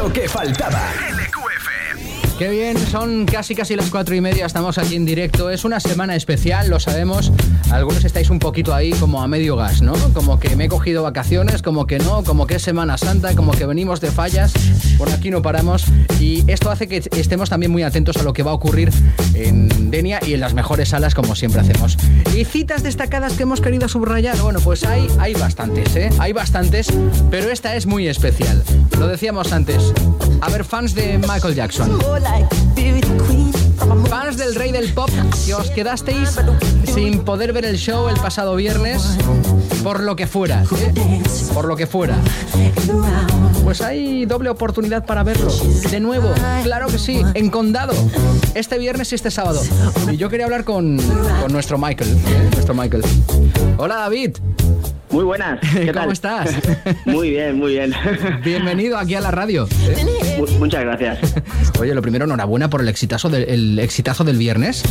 Lo que faltaba. Qué bien, son casi casi las cuatro y media, estamos aquí en directo. Es una semana especial, lo sabemos. Algunos estáis un poquito ahí como a medio gas, ¿no? Como que me he cogido vacaciones, como que no, como que es Semana Santa, como que venimos de fallas. Por aquí no paramos. Y esto hace que estemos también muy atentos a lo que va a ocurrir en Denia y en las mejores salas, como siempre hacemos. Y citas destacadas que hemos querido subrayar, bueno, pues hay, hay bastantes, ¿eh? Hay bastantes, pero esta es muy especial. Lo decíamos antes. A ver, fans de Michael Jackson. Fans del rey del pop que os quedasteis sin poder ver el show el pasado viernes por lo que fuera, ¿eh? por lo que fuera. Pues hay doble oportunidad para verlo. De nuevo, claro que sí, en Condado. Este viernes y este sábado. Y yo quería hablar con, con nuestro Michael. ¿eh? Nuestro Michael. Hola David. Muy buenas. ¿Qué ¿Cómo tal? estás? Muy bien, muy bien. Bienvenido aquí a la radio. Mu- Muchas gracias. Oye, lo primero, enhorabuena por el exitazo del, el exitazo del viernes.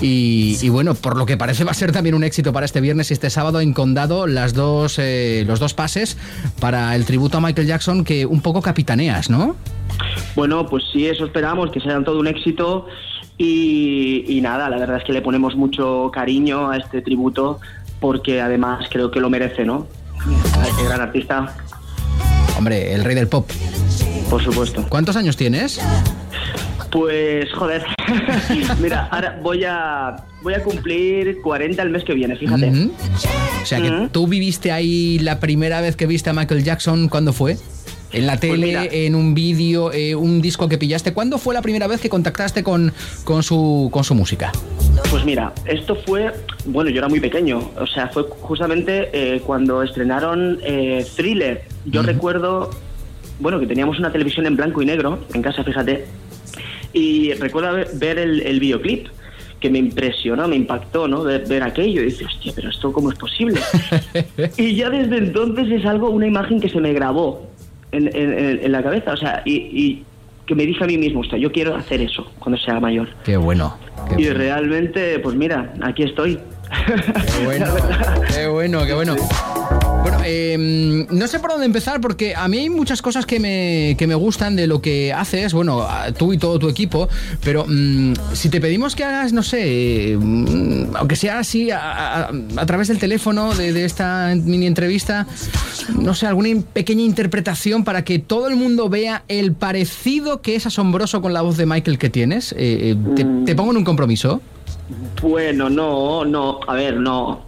Y, y bueno, por lo que parece va a ser también un éxito para este viernes y este sábado en Condado, las dos, eh, los dos pases para el tributo a Michael Jackson que un poco capitaneas, ¿no? Bueno, pues sí, eso esperamos, que sea todo un éxito. Y, y nada, la verdad es que le ponemos mucho cariño a este tributo porque además creo que lo merece, ¿no? Este gran artista, Hombre, el rey del pop. por supuesto. ¿Cuántos años tienes? Pues joder, mira, ahora voy a voy a cumplir 40 el mes que viene, fíjate. O sea, que tú viviste ahí la primera vez que viste a Michael Jackson, ¿cuándo fue? En la tele, mira. en un vídeo, eh, un disco que pillaste. ¿Cuándo fue la primera vez que contactaste con, con, su, con su música? Pues mira, esto fue, bueno, yo era muy pequeño, o sea, fue justamente eh, cuando estrenaron eh, Thriller. Yo recuerdo, bueno, que teníamos una televisión en blanco y negro en casa, fíjate, y recuerdo ver, el, el videoclip que me impresionó, me impactó, ¿no? Ver, ver aquello y decir, hostia, pero esto cómo es posible. y ya desde entonces es algo, una imagen que se me grabó en- en la cabeza, o sea, y, y que me dije a mí mismo, hostia, yo quiero hacer eso cuando sea mayor. Qué bueno. Qué Y bueno. realmente, pues mira, aquí estoy. Qué bueno, qué bueno, qué bueno. Bueno, eh, no sé por dónde empezar porque a mí hay muchas cosas que me, que me gustan de lo que haces, bueno, tú y todo tu equipo, pero mm, si te pedimos que hagas, no sé, mm, aunque sea así a, a- a través del teléfono de, de esta mini entrevista, no sé, alguna in- pequeña interpretación para que todo el mundo vea el parecido que es asombroso con la voz de Michael que tienes, eh, eh, te, te pongo en un compromiso. Bueno, no, no, a ver, no.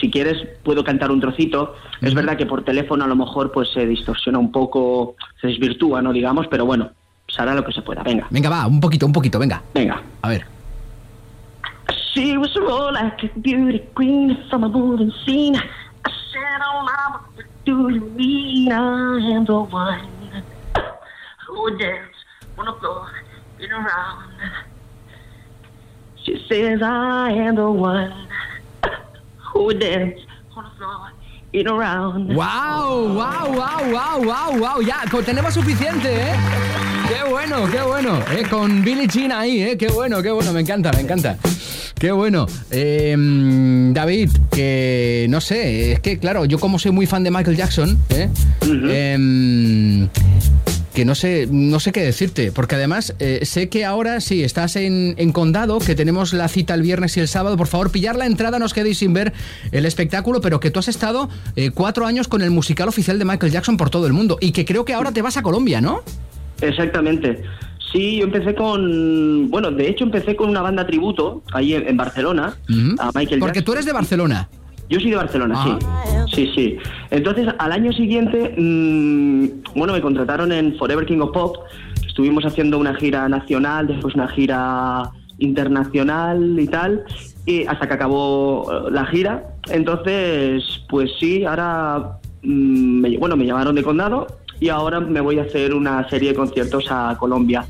Si quieres, puedo cantar un trocito. Es verdad que por teléfono a lo mejor pues se distorsiona un poco, se desvirtúa, ¿no? Digamos, pero bueno, se hará lo que se pueda. Venga, Venga, va, un poquito, un poquito, venga. venga. A ver. She was roll like a beauty queen from a moving scene. I said, oh mama, what do you mean I am the one who would dance on the floor in around? Says I am the one who would dance on the floor in around. ¡Wow! ¡Wow! ¡Wow! ¡Wow! ¡Wow! ¡Wow! Ya, tenemos suficiente, ¿eh? ¡Qué bueno! ¡Qué bueno! ¿eh? Con Billie Jean ahí, ¿eh? ¡Qué bueno! ¡Qué bueno! Me encanta, me encanta. ¡Qué bueno! Eh, David, que no sé, es que claro, yo como soy muy fan de Michael Jackson, ¿eh? Que no sé, no sé qué decirte, porque además eh, sé que ahora sí estás en, en Condado, que tenemos la cita el viernes y el sábado. Por favor, pillar la entrada, no os quedéis sin ver el espectáculo, pero que tú has estado eh, cuatro años con el musical oficial de Michael Jackson por todo el mundo y que creo que ahora te vas a Colombia, ¿no? Exactamente. Sí, yo empecé con. Bueno, de hecho empecé con una banda tributo ahí en, en Barcelona a Michael Porque Jackson. tú eres de Barcelona. Yo soy de Barcelona, Ajá. sí. Sí, sí. Entonces, al año siguiente, mm, bueno, me contrataron en Forever King of Pop. Estuvimos haciendo una gira nacional, después una gira internacional y tal, y hasta que acabó eh, la gira. Entonces, pues sí, ahora, mm, me- bueno, me llamaron de condado y ahora me voy a hacer una serie de conciertos a Colombia,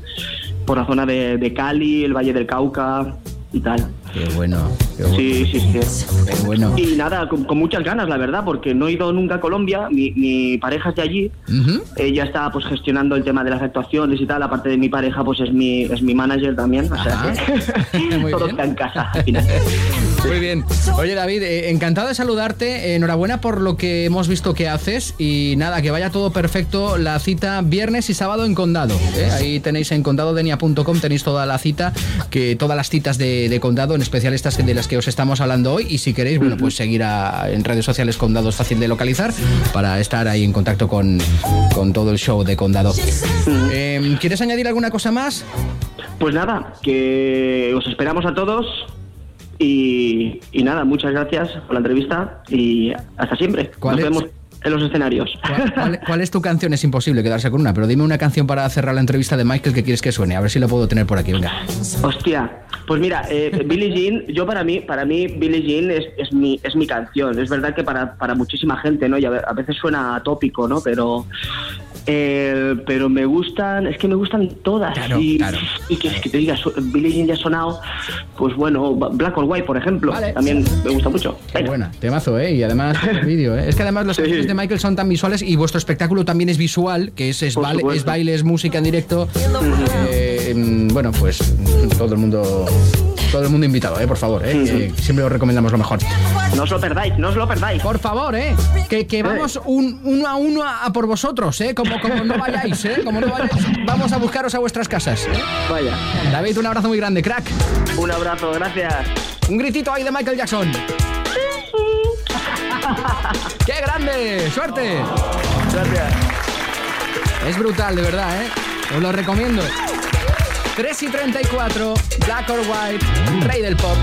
por la zona de Cali, el Valle del Cauca y tal. Qué bueno, qué bueno. Sí, sí, sí. Qué bueno. Y nada, con, muchas ganas, la verdad, porque no he ido nunca a Colombia, mi, pareja es de allí, ella está pues gestionando el tema de las actuaciones y tal, aparte de mi pareja, pues es mi, es mi manager también, o sea que todo está en casa al final. Muy bien. Oye, David, eh, encantado de saludarte. enhorabuena por lo que hemos visto que haces. Y nada, que vaya todo perfecto. La cita viernes y sábado en Condado. ¿eh? Ahí tenéis en condadodenia.com, tenéis toda la cita, que todas las citas de, Condado, en especial estas de las que os estamos hablando hoy. Y si queréis, bueno, pues seguir en redes sociales Condado es fácil de localizar para estar ahí en contacto con, todo el show de Condado. Em, ¿Quieres añadir alguna cosa más? Pues nada, que os esperamos a todos y, nada, muchas gracias por la entrevista y hasta siempre. Nos vemos en los escenarios. ¿Cuál, es tu canción? Es imposible quedarse con una, pero dime una canción para cerrar la entrevista de Michael que quieres que suene. A ver si lo puedo tener por aquí. Venga. Hostia, pues mira, eh, Billie Jean, yo para mí, para mí Billie Jean es, es, mi, es mi canción. Es verdad que para, para muchísima gente, ¿no? Y a veces suena tópico, ¿no? Pero eh, pero me gustan, es que me gustan todas. y, que, que, te digas, Billie Jean ya ha sonado, pues bueno, Black or White, por ejemplo, también me gusta mucho. Qué buena, temazo, ¿eh? Y además el vídeo, ¿eh? Es que además los canciones de Michael son tan visuales y vuestro espectáculo también es visual, que es, es, es baile, es música en directo. Eh, bueno, pues todo el mundo todo el mundo invitado, ¿eh? por favor. ¿eh? siempre os recomendamos lo mejor. No os lo perdáis, no os lo perdáis. Por favor, ¿eh? que, que vamos un, uno a uno a, por vosotros, ¿eh? como, como no vayáis, ¿eh? como no vayáis, vamos a buscaros a vuestras casas. ¿eh? Vaya. David, un abrazo muy grande, crack. Un abrazo, gracias. Un gritito ahí de Michael Jackson. ¡Qué grande! ¡Suerte! Gracias. Es brutal, de verdad, ¿eh? Os lo recomiendo. 3 y 34, Black or White, rey del pop.